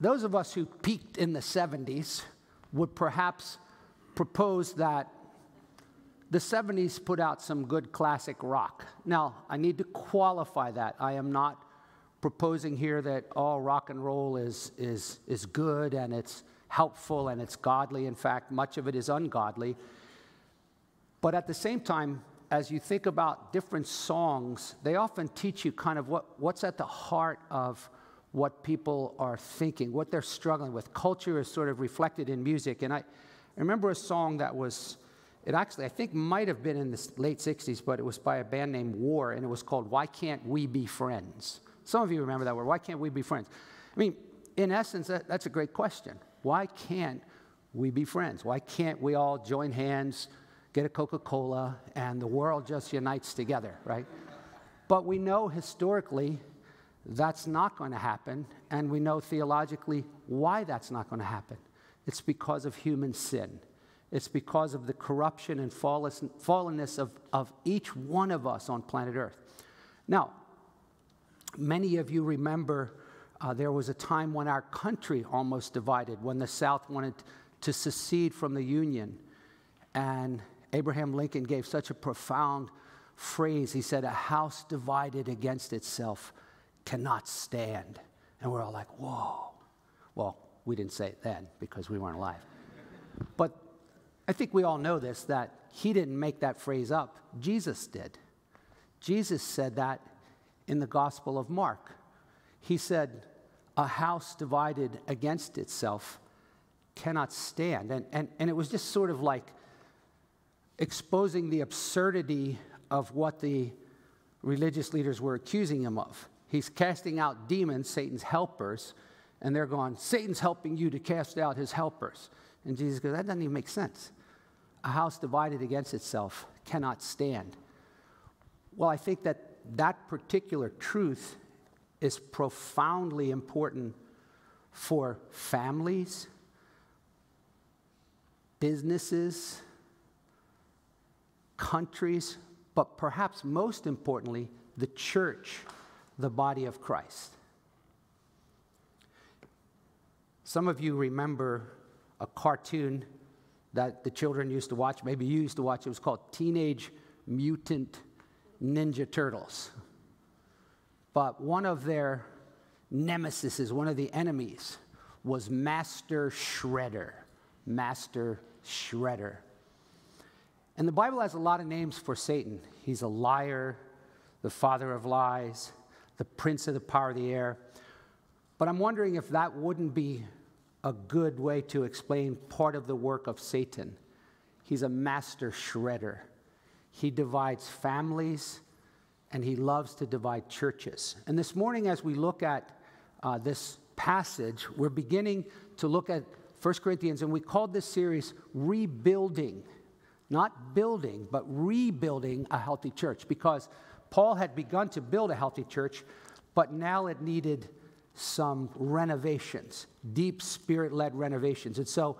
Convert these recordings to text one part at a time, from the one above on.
those of us who peaked in the 70s would perhaps propose that the 70s put out some good classic rock. Now, I need to qualify that. I am not proposing here that all rock and roll is, is, is good and it's helpful and it's godly. In fact, much of it is ungodly. But at the same time, as you think about different songs, they often teach you kind of what, what's at the heart of what people are thinking, what they're struggling with. Culture is sort of reflected in music. And I, I remember a song that was, it actually, I think, might have been in the late 60s, but it was by a band named War, and it was called Why Can't We Be Friends? Some of you remember that word. Why can't we be friends? I mean, in essence, that, that's a great question. Why can't we be friends? Why can't we all join hands, get a Coca Cola, and the world just unites together, right? But we know historically that's not going to happen, and we know theologically why that's not going to happen. It's because of human sin. It's because of the corruption and fallenness of, of each one of us on planet Earth. Now, many of you remember uh, there was a time when our country almost divided, when the South wanted to secede from the Union. And Abraham Lincoln gave such a profound phrase. He said, A house divided against itself cannot stand. And we're all like, whoa. Well, we didn't say it then because we weren't alive. But I think we all know this that he didn't make that phrase up, Jesus did. Jesus said that in the Gospel of Mark. He said, A house divided against itself cannot stand. And, and, and it was just sort of like exposing the absurdity of what the religious leaders were accusing him of. He's casting out demons, Satan's helpers, and they're going, Satan's helping you to cast out his helpers. And Jesus goes, That doesn't even make sense. A house divided against itself cannot stand. Well, I think that that particular truth is profoundly important for families, businesses, countries, but perhaps most importantly, the church the body of Christ. Some of you remember a cartoon that the children used to watch, maybe you used to watch. It was called Teenage Mutant Ninja Turtles. But one of their nemesis, one of the enemies, was Master Shredder. Master Shredder. And the Bible has a lot of names for Satan. He's a liar, the father of lies, the prince of the power of the air. But I'm wondering if that wouldn't be a good way to explain part of the work of Satan. He's a master shredder. He divides families and he loves to divide churches. And this morning, as we look at uh, this passage, we're beginning to look at 1 Corinthians, and we called this series Rebuilding. Not building, but rebuilding a healthy church because Paul had begun to build a healthy church, but now it needed some renovations, deep spirit led renovations. And so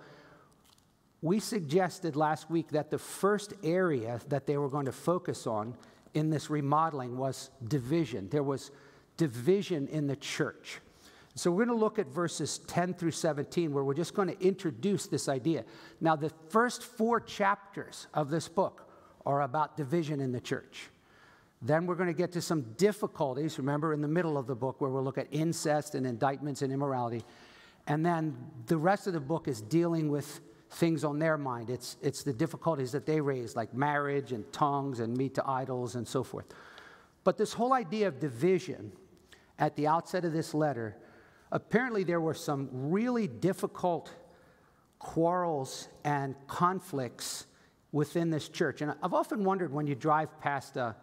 we suggested last week that the first area that they were going to focus on in this remodeling was division. There was division in the church. So we're going to look at verses 10 through 17, where we're just going to introduce this idea. Now, the first four chapters of this book are about division in the church. Then we're going to get to some difficulties, remember, in the middle of the book, where we'll look at incest and indictments and immorality. And then the rest of the book is dealing with things on their mind. It's, it's the difficulties that they raise, like marriage and tongues and meat to idols and so forth. But this whole idea of division at the outset of this letter, apparently there were some really difficult quarrels and conflicts within this church. And I've often wondered when you drive past a,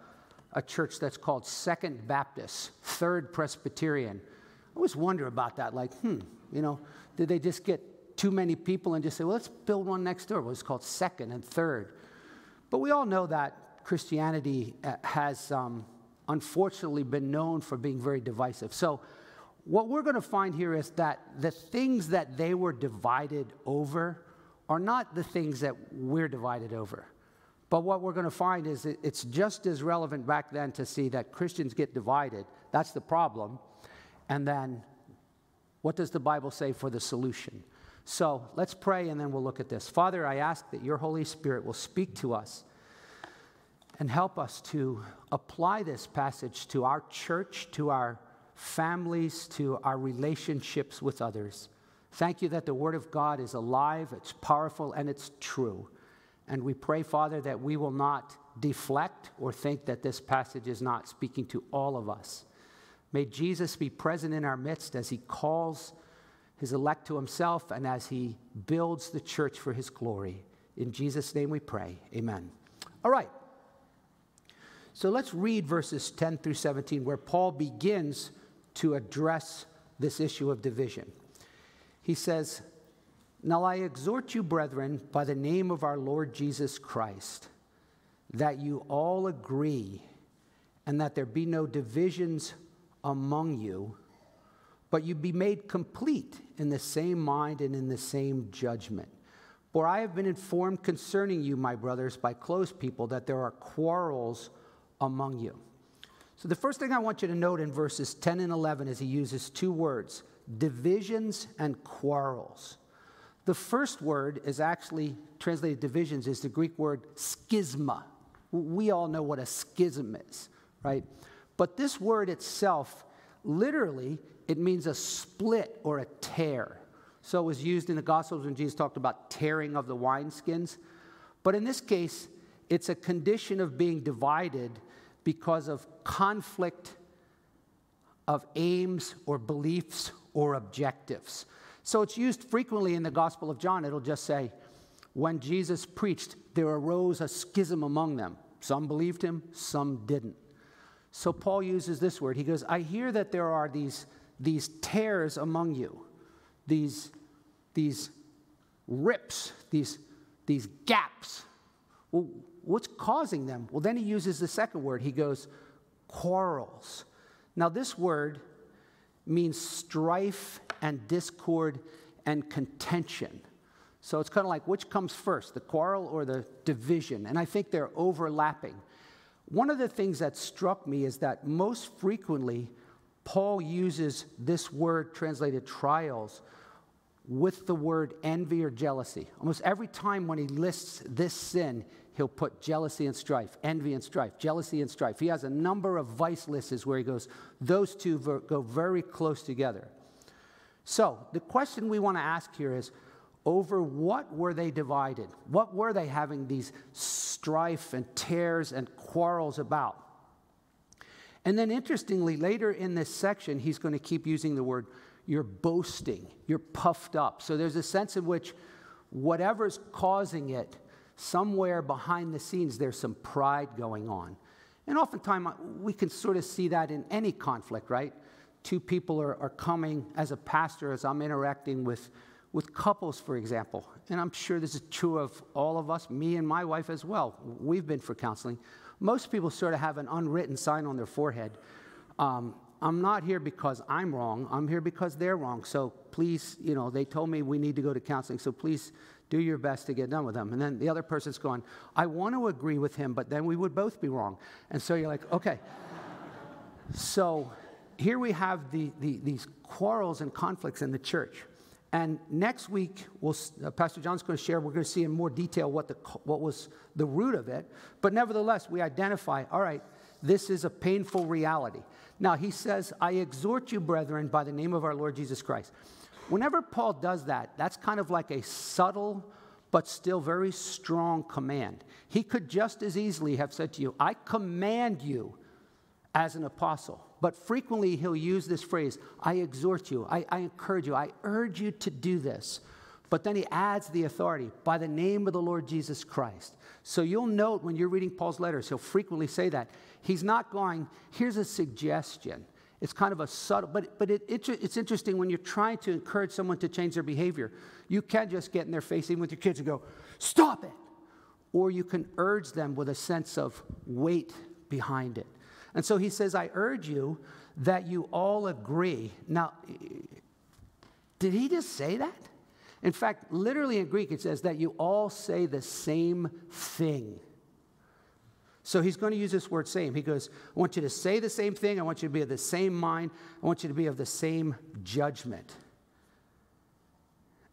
a church that's called Second Baptist, Third Presbyterian. I always wonder about that. Like, hmm, you know, did they just get too many people and just say, well, let's build one next door? Well, it's called Second and Third. But we all know that Christianity uh, has um, unfortunately been known for being very divisive. So, what we're going to find here is that the things that they were divided over are not the things that we're divided over. But what we're going to find is it's just as relevant back then to see that Christians get divided. That's the problem. And then What does the Bible say for the solution? So let's pray and then we'll look at this. Father, I ask that your Holy Spirit will speak to us and help us to apply this passage to our church, to our families, to our relationships with others. Thank you that the Word of God is alive, it's powerful, and it's true. And we pray, Father, that we will not deflect or think that this passage is not speaking to all of us. May Jesus be present in our midst as he calls his elect to himself and as he builds the church for his glory. In Jesus' name we pray. Amen. All right. So let's read verses 10 through 17, where Paul begins to address this issue of division. He says, Now I exhort you, brethren, by the name of our Lord Jesus Christ, that you all agree and that there be no divisions among you, but you be made complete in the same mind and in the same judgment. For I have been informed concerning you, my brothers, by Chloe's people, that there are quarrels among you. So, the first thing I want you to note in verses 10 and 11 is he uses two words divisions and quarrels. The first word is actually translated divisions, is the Greek word schisma. We all know what a schism is, right? But this word itself, literally, it means a split or a tear. So it was used in the Gospels when Jesus talked about tearing of the wineskins. But in this case, it's a condition of being divided because of conflict of aims or beliefs or objectives. So it's used frequently in the Gospel of John. It'll just say, when Jesus preached, there arose a schism among them. Some believed him, some didn't. So Paul uses this word. He goes, I hear that there are these, these tears among you, these, these rips, these, these gaps. Well, what's causing them? Well, then he uses the second word. He goes, quarrels. Now, this word means strife and discord and contention. So it's kind of like which comes first, the quarrel or the division? And I think they're overlapping. One of the things that struck me is that most frequently, Paul uses this word translated trials with the word envy or jealousy. Almost every time when he lists this sin, he'll put jealousy and strife, envy and strife, jealousy and strife. He has a number of vice lists where he goes, those two go very close together. So the question we want to ask here is over what were they divided? What were they having these strife and tears and quarrels about? And then, interestingly, later in this section, he's going to keep using the word you're boasting, you're puffed up. So there's a sense in which whatever's causing it, somewhere behind the scenes, there's some pride going on. And oftentimes, we can sort of see that in any conflict, right? Two people are, are coming as a pastor, as I'm interacting with, with couples, for example. And I'm sure this is true of all of us, me and my wife as well. We've been for counseling. Most people sort of have an unwritten sign on their forehead. Um, I'm not here because I'm wrong. I'm here because they're wrong. So please, you know, they told me we need to go to counseling. So please do your best to get done with them. And then the other person's going, I want to agree with him, but then we would both be wrong. And so you're like, okay. so here we have the, the, these quarrels and conflicts in the church. And next week, we'll, uh, Pastor John's going to share, we're going to see in more detail what, the, what was the root of it. But nevertheless, we identify, all right, this is a painful reality. Now, he says, I exhort you, brethren, by the name of our Lord Jesus Christ. Whenever Paul does that, that's kind of like a subtle but still very strong command. He could just as easily have said to you, I command you as an apostle. But frequently he'll use this phrase, I exhort you, I, I encourage you, I urge you to do this. But then he adds the authority by the name of the Lord Jesus Christ. So you'll note when you're reading Paul's letters, he'll frequently say that. He's not going, here's a suggestion. It's kind of a subtle, but, but it, it, it's interesting when you're trying to encourage someone to change their behavior. You can't just get in their face, even with your kids, and go, stop it. Or you can urge them with a sense of weight behind it. And so he says, I urge you that you all agree. Now, did he just say that? In fact, literally in Greek, it says that you all say the same thing. So he's going to use this word same. He goes, I want you to say the same thing. I want you to be of the same mind. I want you to be of the same judgment.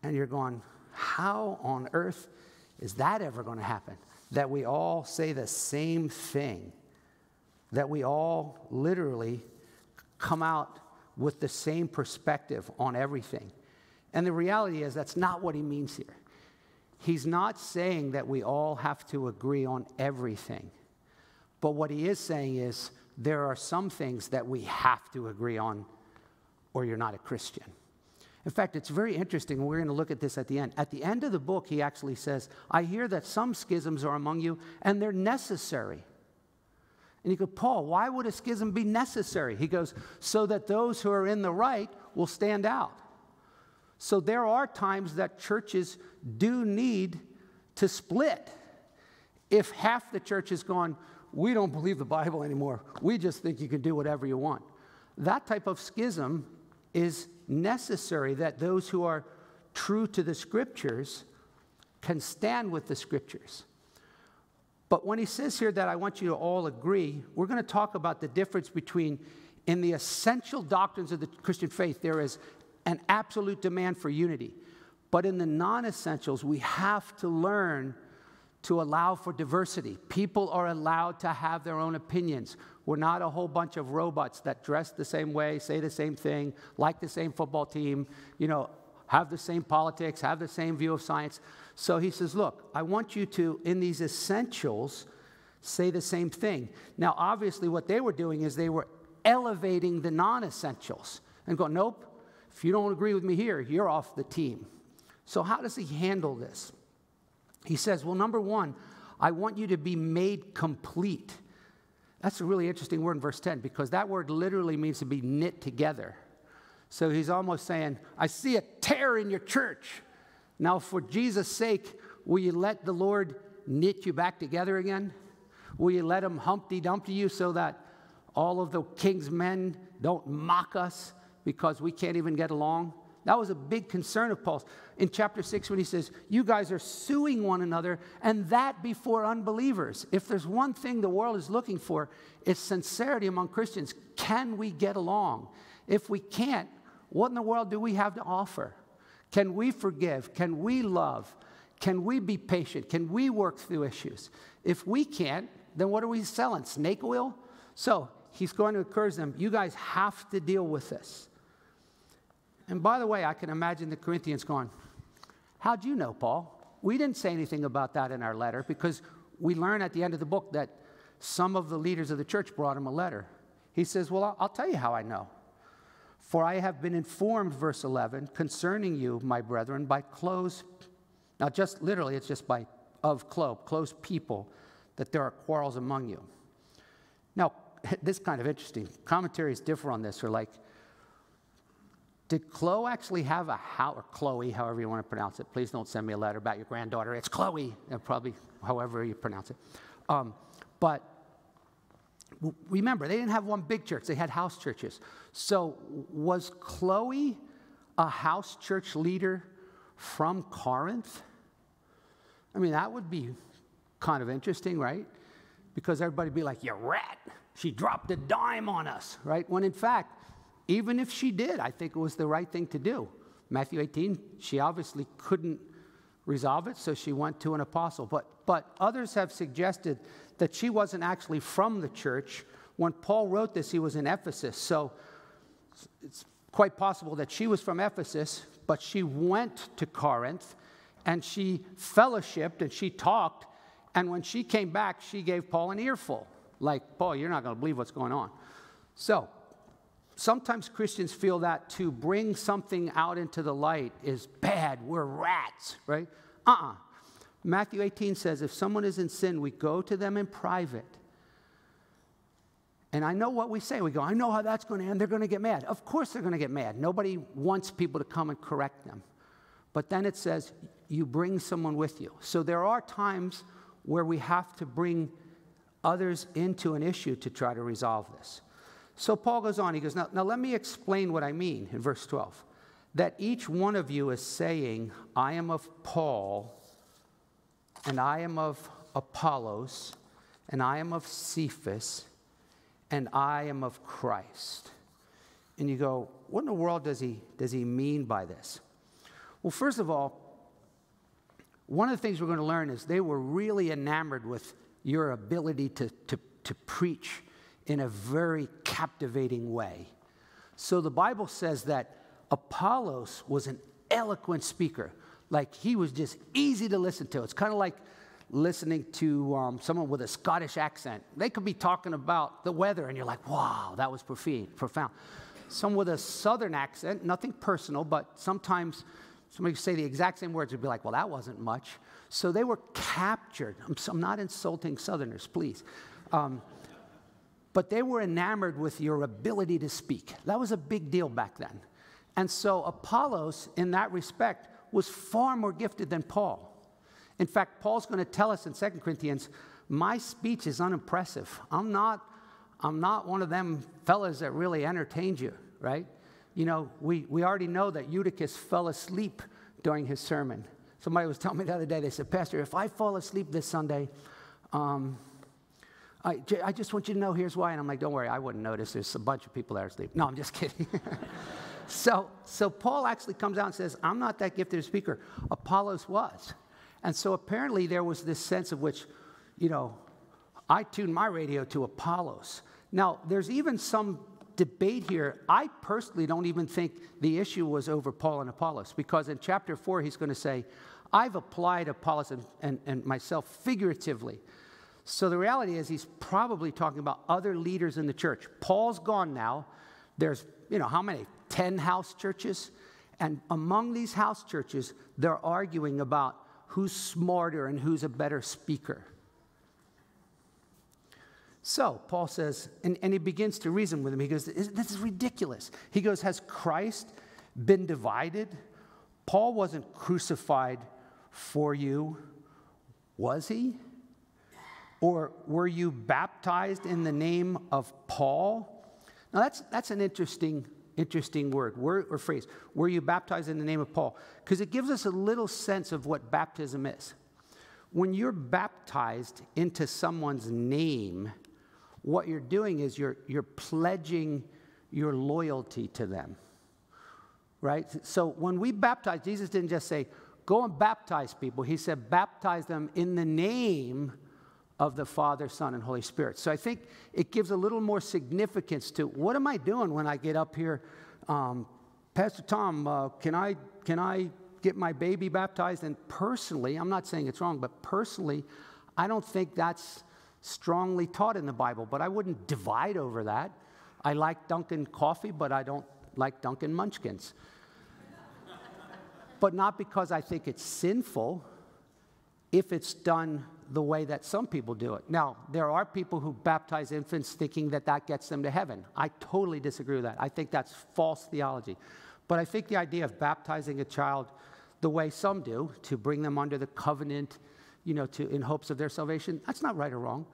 And you're going, how on earth is that ever going to happen? That we all say the same thing, that we all literally come out with the same perspective on everything. And the reality is, that's not what he means here. He's not saying that we all have to agree on everything. But what he is saying is, there are some things that we have to agree on, or you're not a Christian. In fact, it's very interesting. We're going to look at this at the end. At the end of the book, he actually says, I hear that some schisms are among you, and they're necessary. And you go, Paul, why would a schism be necessary? He goes, so that those who are in the right will stand out. So there are times that churches do need to split. If half the church is gone, we don't believe the Bible anymore, we just think you can do whatever you want. That type of schism is necessary that those who are true to the scriptures can stand with the scriptures. But when he says here that I want you to all agree, we're going to talk about the difference between, in the essential doctrines of the Christian faith, there is an absolute demand for unity. But in the non essentials, we have to learn to allow for diversity. People are allowed to have their own opinions. We're not a whole bunch of robots that dress the same way, say the same thing, like the same football team, you know, have the same politics, have the same view of science. So he says, Look, I want you to, in these essentials, say the same thing. Now, obviously, what they were doing is they were elevating the non essentials and going, Nope, if you don't agree with me here, you're off the team. So, how does he handle this? He says, Well, number one, I want you to be made complete. That's a really interesting word in verse 10 because that word literally means to be knit together. So he's almost saying, I see a tear in your church. Now, for Jesus' sake, will you let the Lord knit you back together again? Will you let him Humpty Dumpty you so that all of the king's men don't mock us because we can't even get along? That was a big concern of Paul's in chapter 6 when he says, You guys are suing one another, and that before unbelievers. If there's one thing the world is looking for, it's sincerity among Christians. Can we get along? If we can't, what in the world do we have to offer? Can we forgive? Can we love? Can we be patient? Can we work through issues? If we can't, then what are we selling? Snake oil? So he's going to encourage them, you guys have to deal with this. And by the way, I can imagine the Corinthians going, How'd you know, Paul? We didn't say anything about that in our letter because we learn at the end of the book that some of the leaders of the church brought him a letter. He says, Well, I'll tell you how I know. For I have been informed, verse 11, concerning you, my brethren, by Chloe's, now just literally, it's just by of close, Chloe's people, that there are quarrels among you. Now, this kind of interesting. Commentaries differ on this, or like, did Chloe actually have a house, or Chloe, however you want to pronounce it? Please don't send me a letter about your granddaughter. It's Chloe, probably however you pronounce it. Um, but remember, they didn't have one big church, they had house churches. So was Chloe a house church leader from Corinth? I mean, that would be kind of interesting, right? Because everybody would be like, you rat, she dropped a dime on us, right? When in fact, even if she did, I think it was the right thing to do. Matthew 18, she obviously couldn't resolve it, so she went to an apostle. But, but others have suggested that she wasn't actually from the church. When Paul wrote this, he was in Ephesus. So it's quite possible that she was from Ephesus, but she went to Corinth and she fellowshipped and she talked. And when she came back, she gave Paul an earful. Like, Paul, you're not going to believe what's going on. So sometimes Christians feel that to bring something out into the light is bad. We're rats, right? Uh uh-uh. uh Matthew 18 says if someone is in sin, we go to them in private. And I know what we say. We go, I know how that's going to end. They're going to get mad. Of course, they're going to get mad. Nobody wants people to come and correct them. But then it says, you bring someone with you. So there are times where we have to bring others into an issue to try to resolve this. So Paul goes on, he goes, now, now let me explain what I mean in verse 12. That each one of you is saying, I am of Paul, and I am of Apollos, and I am of Cephas, and I am of Christ. And you go, what in the world does he, does he mean by this? Well, first of all, one of the things we're going to learn is they were really enamored with your ability to, to, to preach in a very captivating way. So the Bible says that Apollos was an eloquent speaker. Like he was just easy to listen to. It's kind of like listening to um, someone with a Scottish accent. They could be talking about the weather, and you're like, wow, that was profound. Someone with a southern accent, nothing personal, but sometimes somebody say the exact same words would be like, well, that wasn't much. So they were captured. I'm, I'm not insulting southerners, please. Um, but they were enamored with your ability to speak. That was a big deal back then. And so Apollos, in that respect, was far more gifted than Paul. In fact, Paul's going to tell us in 2 Corinthians, my speech is unimpressive. I'm not, I'm not one of them fellas that really entertains you, right? You know, we, we already know that Eutychus fell asleep during his sermon. Somebody was telling me the other day, they said, Pastor, if I fall asleep this Sunday, um, I, I just want you to know here's why. And I'm like, don't worry, I wouldn't notice. There's a bunch of people that are asleep. No, I'm just kidding. so, so Paul actually comes out and says, I'm not that gifted speaker. Apollos was. And so apparently there was this sense of which, you know, I tuned my radio to Apollos. Now, there's even some debate here. I personally don't even think the issue was over Paul and Apollos, because in chapter four, he's going to say, I've applied Apollos and, and, and myself figuratively. So the reality is, he's probably talking about other leaders in the church. Paul's gone now. There's, you know, how many? 10 house churches. And among these house churches, they're arguing about who's smarter and who's a better speaker. So Paul says, and, and he begins to reason with him. He goes, This is ridiculous. He goes, Has Christ been divided? Paul wasn't crucified for you, was he? Or were you baptized in the name of Paul? Now, that's, that's an interesting, interesting word, word or phrase. Were you baptized in the name of Paul? Because it gives us a little sense of what baptism is. When you're baptized into someone's name, what you're doing is you're, you're pledging your loyalty to them. Right? So when we baptize, Jesus didn't just say, go and baptize people. He said, baptize them in the name of the Father, Son, and Holy Spirit. So I think it gives a little more significance to what am I doing when I get up here? Um, Pastor Tom, uh, can, I, can I get my baby baptized? And personally, I'm not saying it's wrong, but personally, I don't think that's strongly taught in the Bible, but I wouldn't divide over that. I like Dunkin' coffee, but I don't like Dunkin' munchkins. but not because I think it's sinful if it's done the way that some people do it. Now, there are people who baptize infants thinking that that gets them to heaven. I totally disagree with that. I think that's false theology. But I think the idea of baptizing a child the way some do, to bring them under the covenant, you know, to, in hopes of their salvation, that's not right or wrong.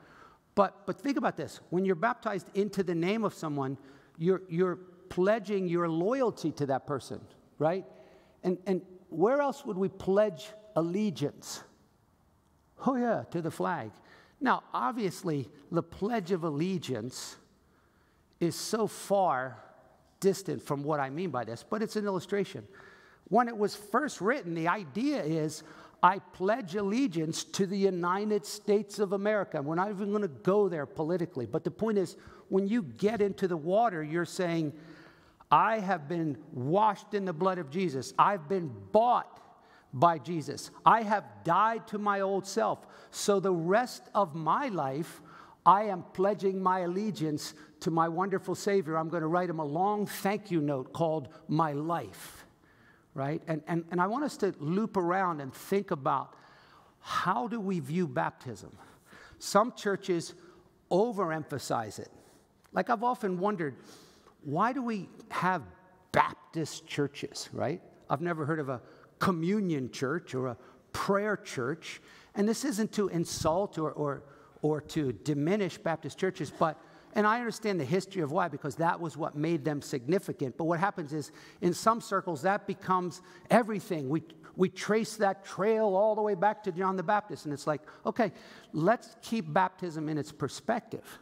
But, but think about this when you're baptized into the name of someone, you're, you're pledging your loyalty to that person, right? And, and where else would we pledge allegiance? Oh, yeah, to the flag. Now, obviously, the Pledge of Allegiance is so far distant from what I mean by this, but it's an illustration. When it was first written, the idea is I pledge allegiance to the United States of America. We're not even going to go there politically, but the point is when you get into the water, you're saying, I have been washed in the blood of Jesus, I've been bought by Jesus. I have died to my old self. So the rest of my life, I am pledging my allegiance to my wonderful Savior. I'm going to write him a long thank you note called My Life, right? And, and, and I want us to loop around and think about how do we view baptism? Some churches overemphasize it. Like I've often wondered, why do we have Baptist churches, right? I've never heard of a communion church or a prayer church. And this isn't to insult or, or, or to diminish Baptist churches, but, and I understand the history of why, because that was what made them significant. But what happens is, in some circles, that becomes everything. We, we trace that trail all the way back to John the Baptist. And it's like, okay, let's keep baptism in its perspective.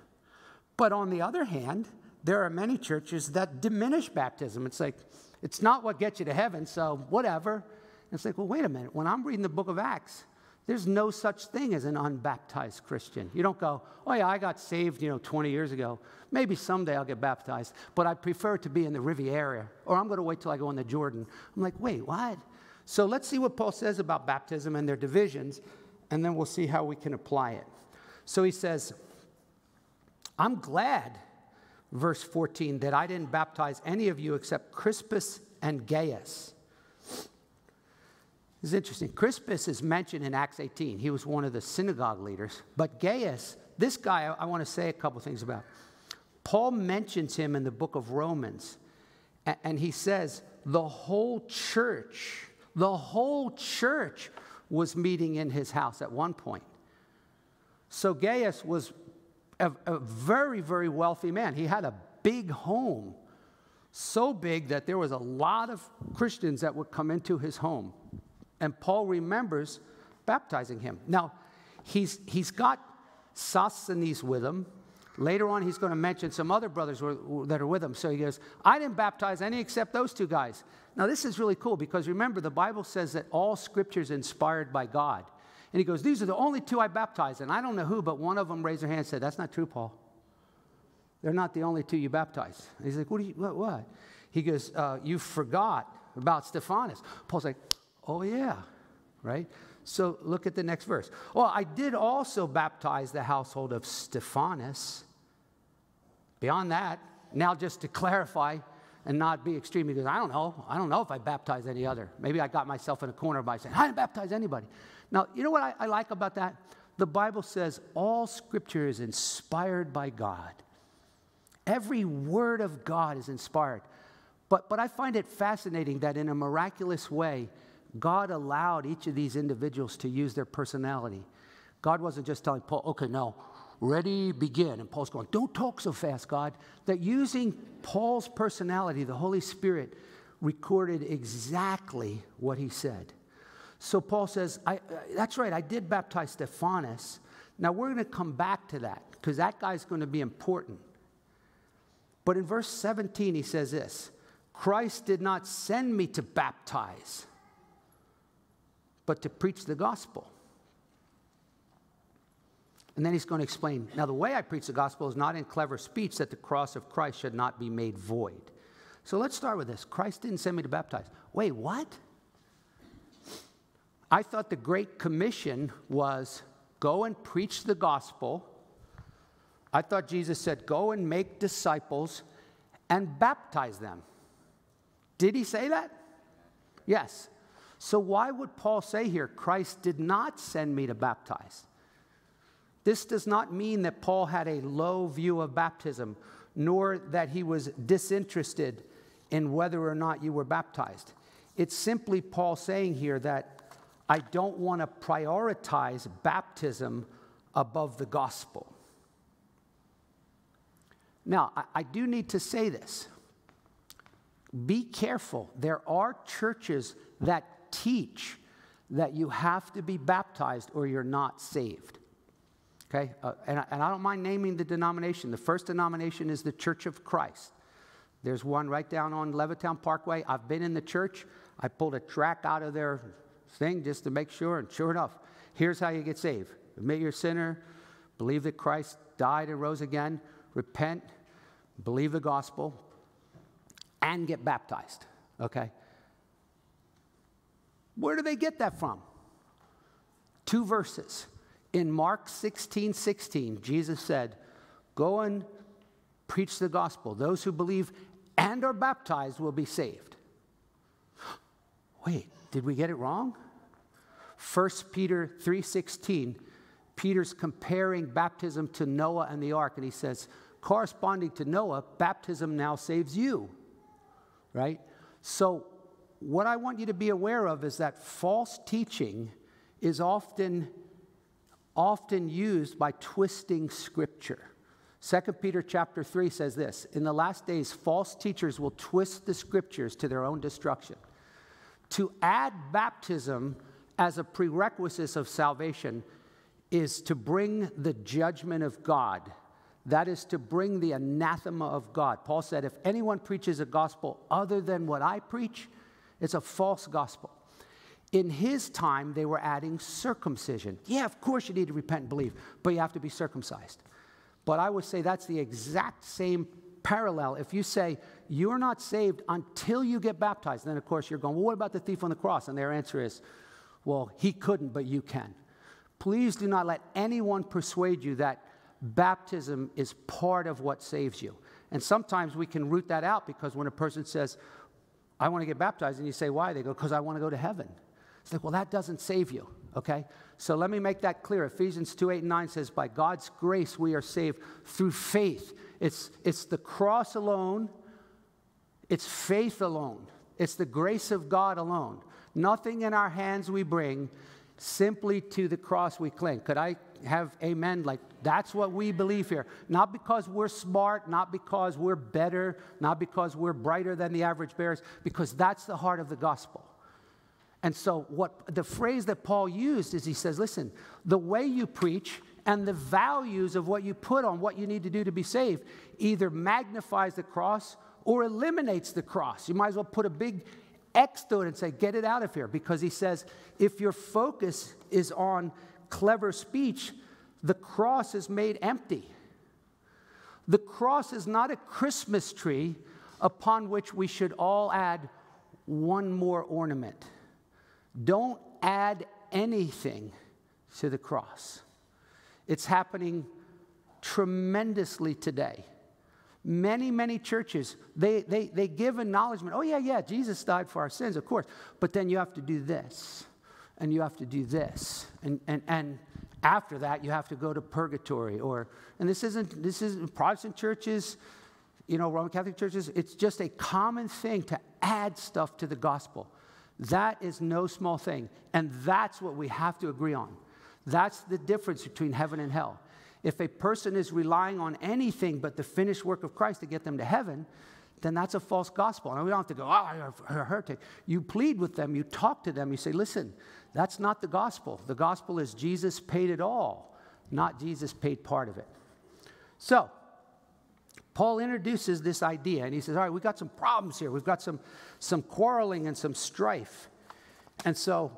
But on the other hand, there are many churches that diminish baptism. It's like, it's not what gets you to heaven, so whatever. It's like, well, wait a minute. When I'm reading the book of Acts, there's no such thing as an unbaptized Christian. You don't go, oh yeah, I got saved, you know, 20 years ago. Maybe someday I'll get baptized, but I prefer to be in the Riviera, or I'm going to wait till I go in the Jordan. I'm like, wait, what? So let's see what Paul says about baptism and their divisions, and then we'll see how we can apply it. So he says, I'm glad, verse 14, that I didn't baptize any of you except Crispus and Gaius it's interesting. Crispus is mentioned in Acts 18. He was one of the synagogue leaders. But Gaius, this guy, I, I want to say a couple things about. Paul mentions him in the book of Romans, and, and he says, the whole church, the whole church was meeting in his house at one point. So Gaius was a, a, very, very wealthy man. He had a big home, so big that there was a lot of Christians that would come into his home. And Paul remembers baptizing him. Now, he's, he's got Sosthenes with him. Later on, he's going to mention some other brothers that are with him. So he goes, I didn't baptize any except those two guys. Now, this is really cool because remember, the Bible says that all scripture is inspired by God. And he goes, These are the only two I baptized. And I don't know who, but one of them raised their hand and said, That's not true, Paul. They're not the only two you baptized. And he's like, What you, what? what? He goes, uh, You forgot about Stephanas. Paul's like, Oh, yeah, right? So look at the next verse. Well, I did also baptize the household of Stephanas. Beyond that, now just to clarify and not be extreme, because I don't know. I don't know if I baptized any other. Maybe I got myself in a corner by saying, I didn't baptize anybody. Now, you know what I, I like about that? The Bible says all scripture is inspired by God. Every word of God is inspired. But, but I find it fascinating that in a miraculous way, God allowed each of these individuals to use their personality. God wasn't just telling Paul, okay, now, ready, begin. And Paul's going, don't talk so fast, God. That using Paul's personality, the Holy Spirit recorded exactly what he said. So Paul says, I, uh, that's right, I did baptize Stephanas. Now we're going to come back to that because that guy's going to be important. But in verse 17, he says this Christ did not send me to baptize but to preach the gospel. And then he's going to explain now, the way I preach the gospel is not in clever speech that the cross of Christ should not be made void. So let's start with this Christ didn't send me to baptize. Wait, what? I thought the Great Commission was go and preach the gospel. I thought Jesus said, go and make disciples and baptize them. Did he say that? Yes. So, why would Paul say here, Christ did not send me to baptize? This does not mean that Paul had a low view of baptism, nor that he was disinterested in whether or not you were baptized. It's simply Paul saying here that I don't want to prioritize baptism above the gospel. Now, I, I, do need to say this. Be careful. There are churches that teach that you have to be baptized or you're not saved. Okay? Uh, and, I, and I don't mind naming the denomination. The first denomination is the Church of Christ. There's one right down on Levittown Parkway. I've been in the church. I pulled a track out of their thing just to make sure, and sure enough, here's how you get saved. Admit you're a sinner, believe that Christ died and rose again, repent, believe the gospel, and get baptized. Okay? Where do they get that from? Two verses. In Mark 16 16, Jesus said, Go and preach the gospel. Those who believe and are baptized will be saved. Wait, did we get it wrong? 1 Peter 3:16, Peter's comparing baptism to Noah and the ark and he says, corresponding to Noah, baptism now saves you. Right? So what I want you to be aware of is that false teaching is often, often used by twisting scripture. 2 Peter chapter 3 says this In the last days, false teachers will twist the scriptures to their own destruction. To add baptism as a prerequisite of salvation is to bring the judgment of God. That is to bring the anathema of God. Paul said, If anyone preaches a gospel other than what I preach, it's a false gospel. in his time, they were adding circumcision. Yeah, of course you need to repent and believe, but you have to be circumcised. But I would say that's the exact same parallel. If you say you're not saved until you get baptized, then of course you're going, well, what about the thief on the cross? And their answer is, well, he couldn't, but you can. Please do not let anyone persuade you that baptism is part of what saves you. And sometimes we can root that out because when a person says, I want to get baptized, and you say, why? They go, because I want to go to heaven. It's like, well, that doesn't save you, okay? So let me make that clear. Ephesians 2 8 and 9 says, By God's grace we are saved through faith. It's, it's the cross alone, it's faith alone, it's the grace of God alone. Nothing in our hands we bring, simply to the cross we cling. Could I have amen? Like, that's what we believe here. Not because we're smart, not because we're better, not because we're brighter than the average bears, because that's the heart of the gospel. And so, what the phrase that Paul used is he says, listen, the way you preach and the values of what you put on what you need to do to be saved either magnifies the cross or eliminates the cross. You might as well put a big X through it and say, get it out of here. Because he says, if your focus is on clever speech, the cross is made empty. The cross is not a Christmas tree upon which we should all add one more ornament. Don't add anything to the cross. It's happening tremendously today. Many, many churches, they, they, they give acknowledgement. Oh, yeah, yeah, Jesus died for our sins, of course. But then you have to do this, and you have to do this. And, and, and after that, you have to go to purgatory. Or, and this isn't, this isn't Protestant churches, you know, Roman Catholic churches, it's just a common thing to add stuff to the gospel. That is no small thing. And that's what we have to agree on. That's the difference between heaven and hell. If a person is relying on anything but the finished work of Christ to get them to heaven, then that's a false gospel. And we don't have to go, ah, oh, you're a heretic. You plead with them, you talk to them, you say, listen, that's not the gospel. The gospel is Jesus paid it all, not Jesus paid part of it. So, Paul introduces this idea and he says, All right, we've got some problems here. We've got some, some quarreling and some strife. And so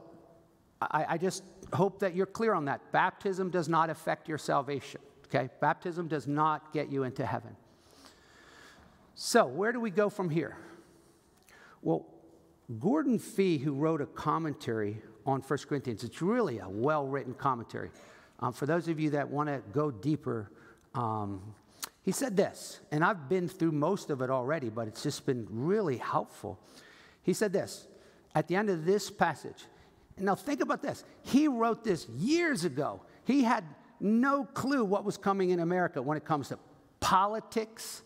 I, I just hope that you're clear on that. Baptism does not affect your salvation, okay? Baptism does not get you into heaven. So, where do we go from here? Well, Gordon Fee, who wrote a commentary on 1 Corinthians, it's really a well written commentary. Um, for those of you that want to go deeper, um, he said this, and I've been through most of it already, but it's just been really helpful. He said this at the end of this passage. Now, think about this. He wrote this years ago. He had no clue what was coming in America when it comes to politics,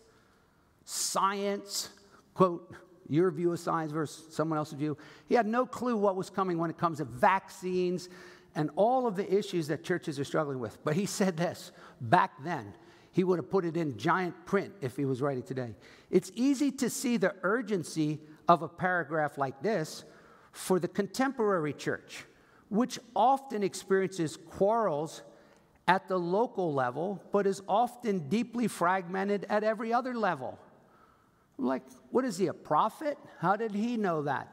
science, quote, your view of science versus someone else's view. He had no clue what was coming when it comes to vaccines and all of the issues that churches are struggling with. But he said this back then he would have put it in giant print if he was writing today. It's easy to see the urgency of a paragraph like this for the contemporary church, which often experiences quarrels at the local level, but is often deeply fragmented at every other level. Like, what is he, a prophet? How did he know that?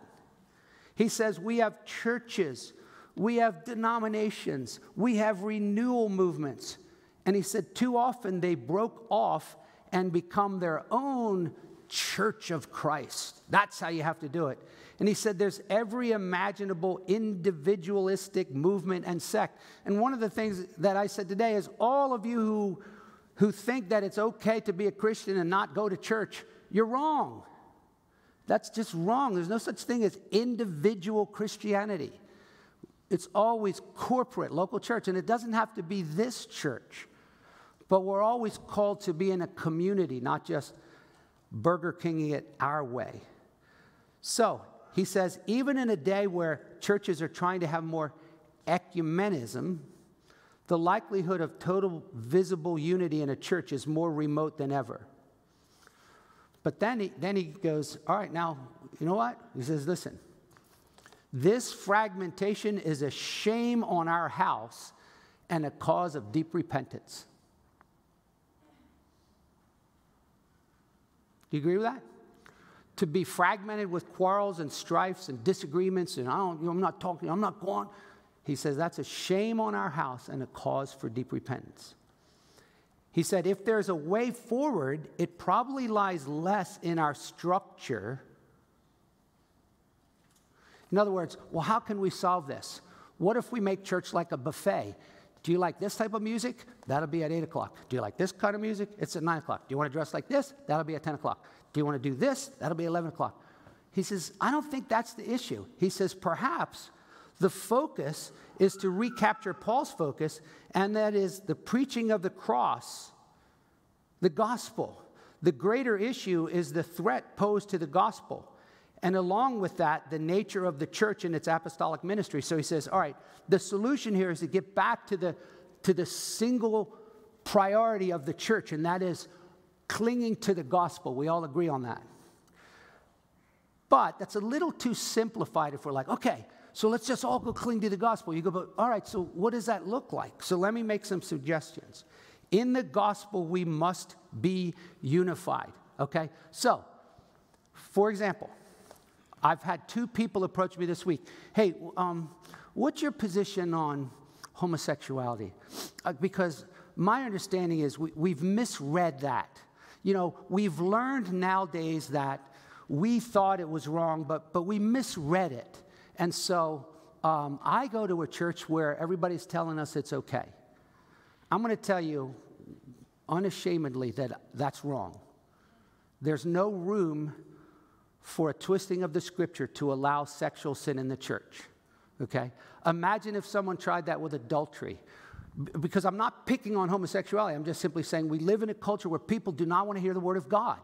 He says, We have churches, we have denominations, we have renewal movements. And he said, too often they broke off and become their own church of Christ. That's how you have to do it. And he said there's every imaginable individualistic movement and sect. And one of the things that I said today is all of you who, who think that it's okay to be a Christian and not go to church, you're wrong. That's just wrong. There's no such thing as individual Christianity. It's always corporate, local church, and it doesn't have to be this church. But we're always called to be in a community, not just Burger Kinging it our way. So he says, even in a day where churches are trying to have more ecumenism, the likelihood of total visible unity in a church is more remote than ever. But then he, then he goes, All right, now, you know what? He says, Listen, this fragmentation is a shame on our house and a cause of deep repentance. Do you agree with that? to be fragmented with quarrels and strifes and disagreements, and I don't, you know, I'm not talking, I'm not going. He says that's a shame on our house and a cause for deep repentance. He said, if there's a way forward, it probably lies less in our structure. In other words, well, how can we solve this? What if we make church like a buffet? Do you like this type of music? That'll be at 8 o'clock. Do you like this kind of music? It's at 9 o'clock. Do you want to dress like this? That'll be at 10 o'clock. Do you want to do this? That'll be 11 o'clock. He says, I don't think that's the issue. He says, perhaps the focus is to recapture Paul's focus, and that is the preaching of the cross, the gospel. The greater issue is the threat posed to the gospel. And along with that, the nature of the church and its apostolic ministry. So he says, all right, the solution here is to get back to the, to the single priority of the church, and that is clinging to the gospel. We all agree on that. But that's a little too simplified if we're like, okay, so let's just all go cling to the gospel. You go, but all right, so what does that look like? So let me make some suggestions. In the gospel, we must be unified, okay? So, for example, I've had two people approach me this week. Hey, um, what's your position on homosexuality? Uh, because my understanding is we, we've misread that. You know, we've learned nowadays that we thought it was wrong, but, but we misread it. And so um, I go to a church where everybody's telling us it's okay. I'm going to tell you unashamedly that that's wrong. There's no room for a twisting of the scripture to allow sexual sin in the church. Okay? Imagine if someone tried that with adultery because I'm not picking on homosexuality. I'm just simply saying we live in a culture where people do not want to hear the word of God.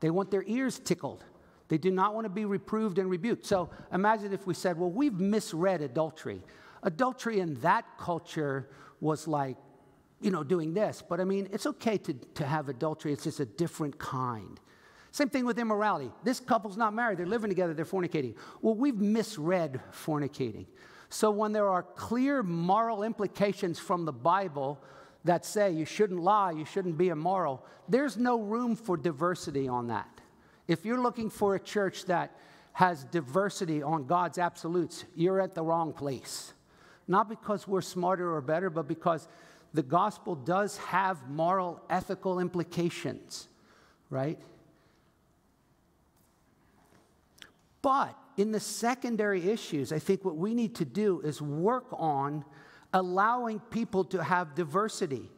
They want their ears tickled. They do not want to be reproved and rebuked. So imagine if we said, well, we've misread adultery. Adultery in that culture was like, you know, doing this. But I mean, it's okay to, to have adultery, it's just a different kind. Same thing with immorality. This couple's not married, they're living together, they're fornicating. Well, we've misread fornicating. So when there are clear moral implications from the Bible that say you shouldn't lie, you shouldn't be immoral, there's no room for diversity on that. If you're looking for a church that has diversity on God's absolutes, you're at the wrong place. Not because we're smarter or better, but because the gospel does have moral, ethical implications, right? But in the secondary issues, I think what we need to do is work on allowing people to have diversity.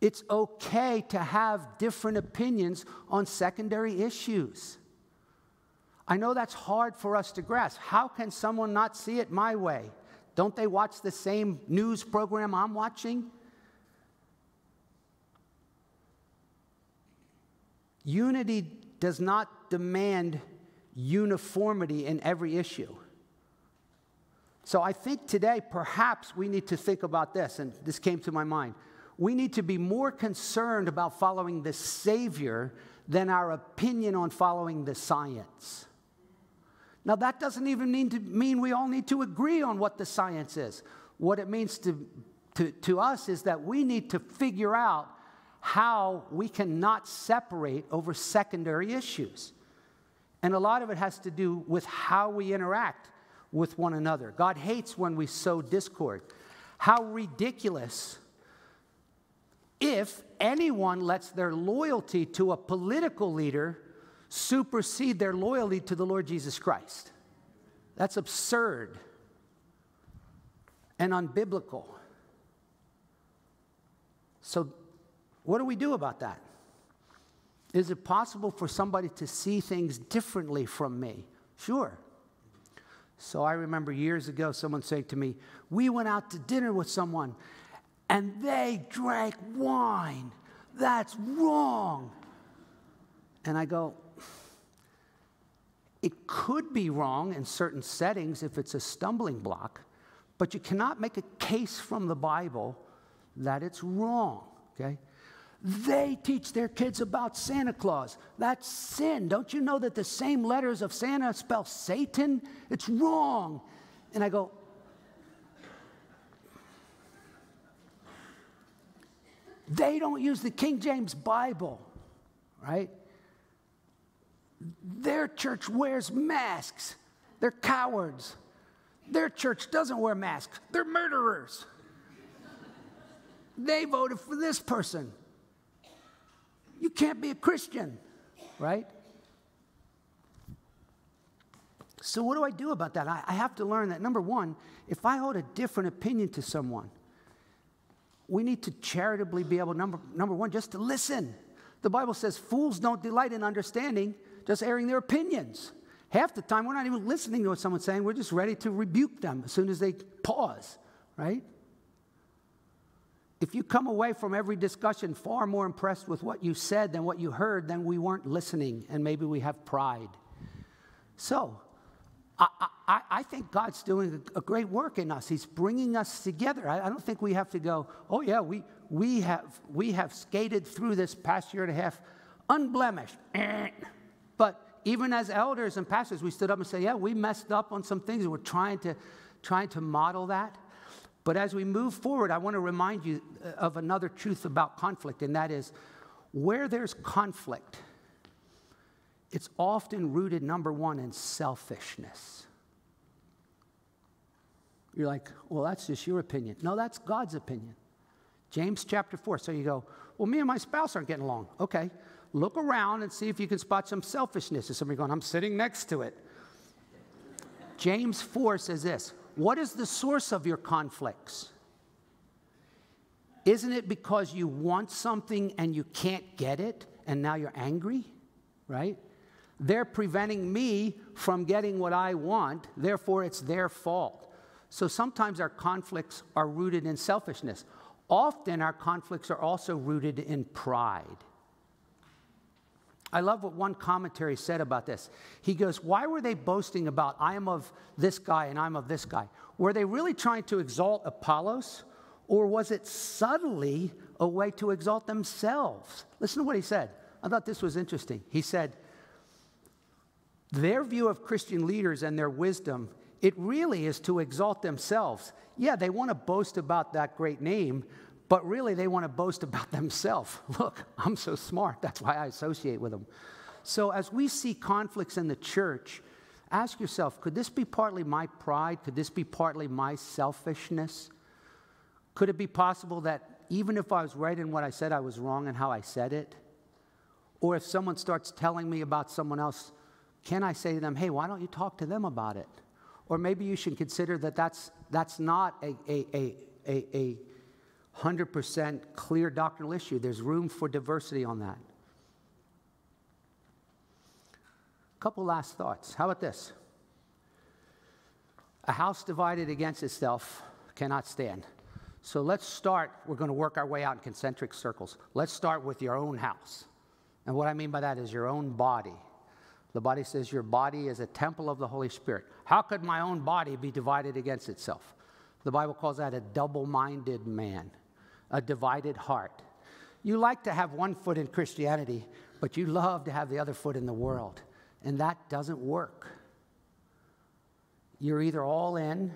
It's okay to have different opinions on secondary issues. I know that's hard for us to grasp. How can someone not see it my way? Don't they watch the same news program I'm watching? Unity does not demand uniformity in every issue. So I think today perhaps we need to think about this, and this came to my mind. We need to be more concerned about following the Savior than our opinion on following the science. Now, that doesn't even mean, to, mean we all need to agree on what the science is. What it means to, to, to us is that we need to figure out how we cannot separate over secondary issues. And a lot of it has to do with how we interact with one another. God hates when we sow discord. How ridiculous if anyone lets their loyalty to a political leader supersede their loyalty to the Lord Jesus Christ. That's absurd and unbiblical. So, what do we do about that? Is it possible for somebody to see things differently from me? Sure. So I remember years ago someone saying to me, We went out to dinner with someone and they drank wine. That's wrong. And I go, It could be wrong in certain settings if it's a stumbling block, but you cannot make a case from the Bible that it's wrong, okay? They teach their kids about Santa Claus. That's sin. Don't you know that the same letters of Santa spell Satan? It's wrong. And I go, they don't use the King James Bible, right? Their church wears masks. They're cowards. Their church doesn't wear masks. They're murderers. They voted for this person. You can't be a Christian, right? So, what do I do about that? I, have to learn that number one, if I hold a different opinion to someone, we need to charitably be able, number, number one, just to listen. The Bible says fools don't delight in understanding, just airing their opinions. Half the time, we're not even listening to what someone's saying, we're just ready to rebuke them as soon as they pause, right? If you come away from every discussion far more impressed with what you said than what you heard, then we weren't listening and maybe we have pride. So, I, I, I think God's doing a, great work in us. He's bringing us together. I, I don't think we have to go, oh, yeah, we, we, have, we have skated through this past year and a half unblemished. But even as elders and pastors, we stood up and said, yeah, we messed up on some things we're trying to, trying to model that. But as we move forward, I want to remind you uh, of another truth about conflict, and that is where there's conflict, it's often rooted, number one, in selfishness. You're like, well, that's just your opinion. No, that's God's opinion. James chapter 4. So you go, well, me and my spouse aren't getting along. Okay, look around and see if you can spot some selfishness. Is somebody going, I'm sitting next to it? James 4 says this what is the source of your conflicts? Isn't it because you want something and you can't get it and now you're angry? Right? They're preventing me from getting what I want, therefore, it's their fault. So sometimes our conflicts are rooted in selfishness. Often our conflicts are also rooted in pride. I love what one commentary said about this. He goes, Why were they boasting about, I am of this guy and I'm of this guy? Were they really trying to exalt Apollos? Or was it subtly a way to exalt themselves? Listen to what he said. I thought this was interesting. He said, Their view of Christian leaders and their wisdom, it really is to exalt themselves. Yeah, they want to boast about that great name, but really they want to boast about themselves. Look, I'm so smart. That's why I associate with them. So as we see conflicts in the church, ask yourself could this be partly my pride? Could this be partly my selfishness? Could it be possible that even if I was right in what I said, I was wrong in how I said it? Or if someone starts telling me about someone else, can I say to them, hey, why don't you talk to them about it? Or maybe you should consider that that's, that's not a, a, a, a, a 100% clear doctrinal issue. There's room for diversity on that. A couple last thoughts. How about this? A house divided against itself cannot stand. So let's start, we're going to work our way out in concentric circles. Let's start with your own house. And what I mean by that is your own body. The body says your body is a temple of the Holy Spirit. How could my own body be divided against itself? The Bible calls that a double minded man a divided heart. You like to have one foot in Christianity, but you love to have the other foot in the world. And that doesn't work. You're either all in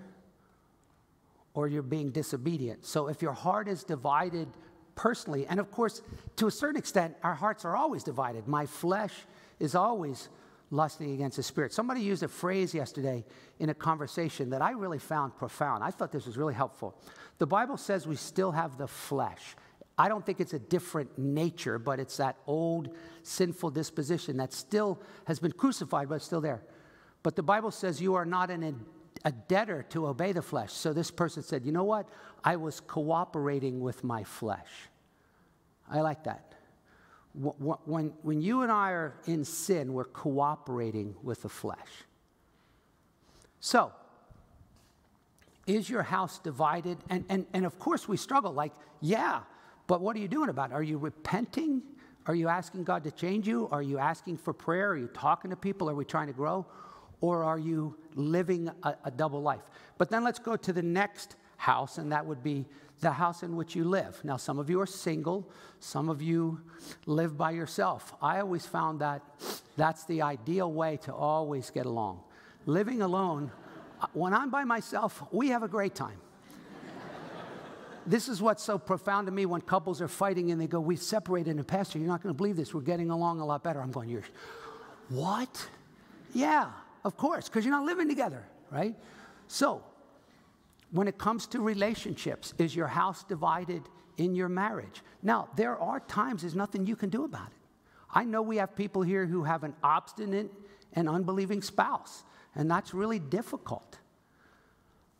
or you're being disobedient. So if your heart is divided personally, and of course, to a certain extent, our hearts are always divided. My flesh is always lusting against the spirit. Somebody used a phrase yesterday in a conversation that I really found profound. I thought this was really helpful. The Bible says we still have the flesh. I don't think it's a different nature, but it's that old sinful disposition that still has been crucified, but it's still there. But the Bible says you are not an, a debtor to obey the flesh. So this person said, You know what? I was cooperating with my flesh. I like that when, when you and I are in sin, we're cooperating with the flesh. So, is your house divided? And, and, and of course, we struggle like, yeah, but what are you doing about it? Are you repenting? Are you asking God to change you? Are you asking for prayer? Are you talking to people? Are we trying to grow? Or are you living a, a double life? But then let's go to the next house, and that would be the house in which you live. Now, some of you are single, some of you live by yourself. I always found that that's the ideal way to always get along. Living alone, uh, when I'm by myself, we have a great time. this is what's so profound to me when couples are fighting and they go, We've separated, and Pastor, you're not going to believe this. We're getting along a lot better. I'm going, You're What? Yeah, of course, because you're not living together, right? So, when it comes to relationships, is your house divided in your marriage? Now, there are times there's nothing you can do about it. I know we have people here who have an obstinate and unbelieving spouse, and that's really difficult.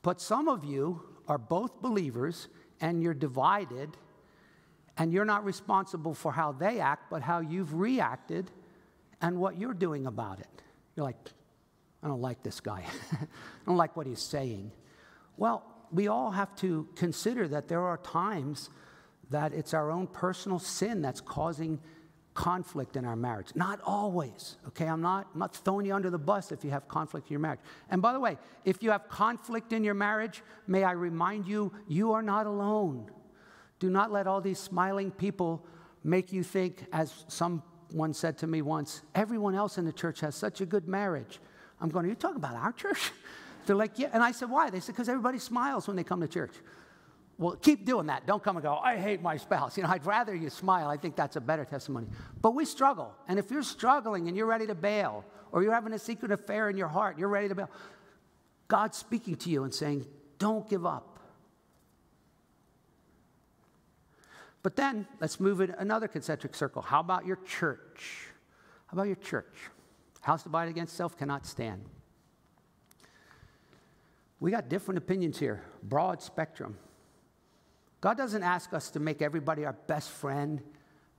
But some of you are both believers and you're divided, and you're not responsible for how they act, but how you've reacted and what you're doing about it. You're like, I don't like this guy. I don't like what he's saying. Well, we all have to consider that there are times that it's our own personal sin that's causing conflict in our marriage. Not always, okay? I'm not, I'm not throwing you under the bus if you have conflict in your marriage. And by the way, if you have conflict in your marriage, may I remind you, you are not alone. Do not let all these smiling people make you think, as someone said to me once, everyone else in the church has such a good marriage. I'm going, Are you talking about our church? They're like, Yeah. And I said, Why? They said, Because everybody smiles when they come to church. Well, keep doing that. Don't come and go, I hate my spouse. You know, I'd rather you smile. I think that's a better testimony. But we struggle. And if you're struggling and you're ready to bail, or you're having a secret affair in your heart, you're ready to bail, God's speaking to you and saying, Don't give up. But then let's move in another concentric circle. How about your church? How about your church? House divided against self cannot stand. We got different opinions here, broad spectrum. God doesn't ask us to make everybody our best friend,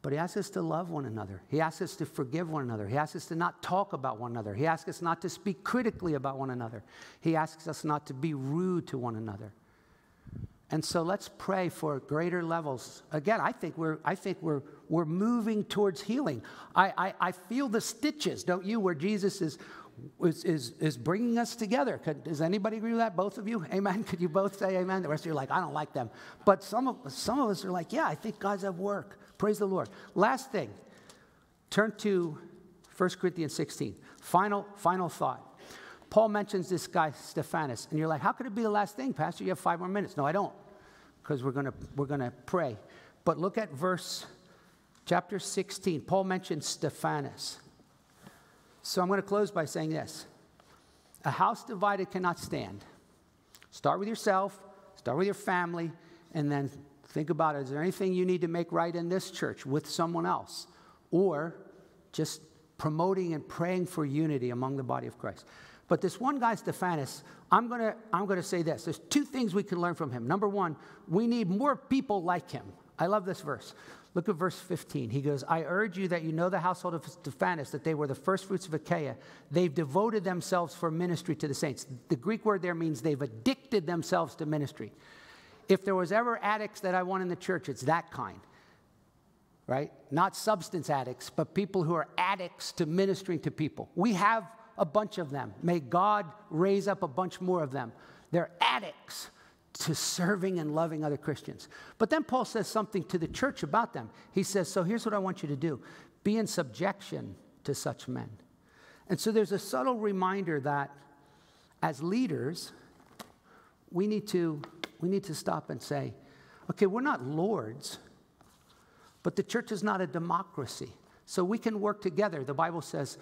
but He asks us to love one another. He asks us to forgive one another. He asks us to not talk about one another. He asks us not to speak critically about one another. He asks us not to be rude to one another. And so let's pray for greater levels. Again, I think we're, I think we're, we're moving towards healing. I, I, I feel the stitches, don't you, where Jesus is is, is, is bringing us together. Could, does anybody agree with that? Both of you? Amen? Could you both say amen? The rest of you are like, I don't like them. But some of, some of us are like, yeah, I think God's at work. Praise the Lord. Last thing, turn to 1 Corinthians 16. Final, final thought. Paul mentions this guy, Stephanas, and you're like, how could it be the last thing, Pastor? You have five more minutes. No, I don't, because we're going we're gonna pray. But look at verse, chapter 16. Paul mentions Stephanas. So I'm going to close by saying this A house divided cannot stand. Start with yourself, start with your family, and then think about it. Is there anything you need to make right in this church with someone else? Or just promoting and praying for unity among the body of Christ. But this one guy, Stephanas, I'm going to I'm going to say this. There's two things we can learn from him. Number one, we need more people like him. I love this verse. Look at verse 15. He goes, I urge you that you know the household of Stephanas, that they were the first fruits of Achaia. They've devoted themselves for ministry to the saints. The Greek word there means they've addicted themselves to ministry. If there was ever addicts that I want in the church, it's that kind, right? Not substance addicts, but people who are addicts to ministering to people. We have a bunch of them. May God raise up a bunch more of them. They're addicts to serving and loving other Christians. But then Paul says something to the church about them. He says, So here's what I want you to do be in subjection to such men. And so there's a subtle reminder that as leaders, we need to, we need to stop and say, okay, we're not lords, but the church is not a democracy. So we can work together. The Bible says,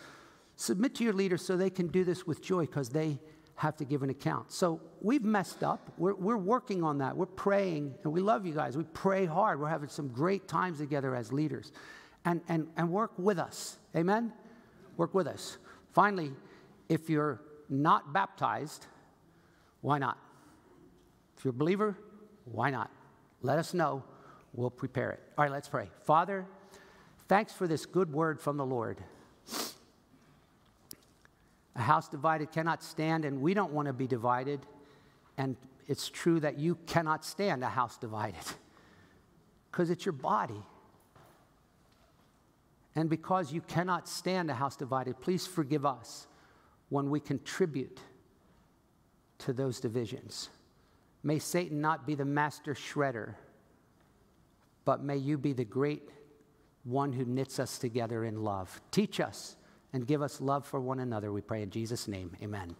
submit to your leaders so they can do this with joy because they have to give an account. So we've messed up. We're, we're working on that. We're praying, and we love you guys. We pray hard. We're having some great times together as leaders. And, and, and work with us. Amen? Work with us. Finally, if you're not baptized, why not? If you're a believer, why not? Let us know. We'll prepare it. All right, let's pray. Father, thanks for this good word from the Lord. A house divided cannot stand, and we don't want to be divided. And it's true that you cannot stand a house divided because it's your body. And because you cannot stand a house divided, please forgive us when we contribute to those divisions. May Satan not be the master shredder, but may you be the great one who knits us together in love. Teach us and give us love for one another. We pray in Jesus' name. Amen.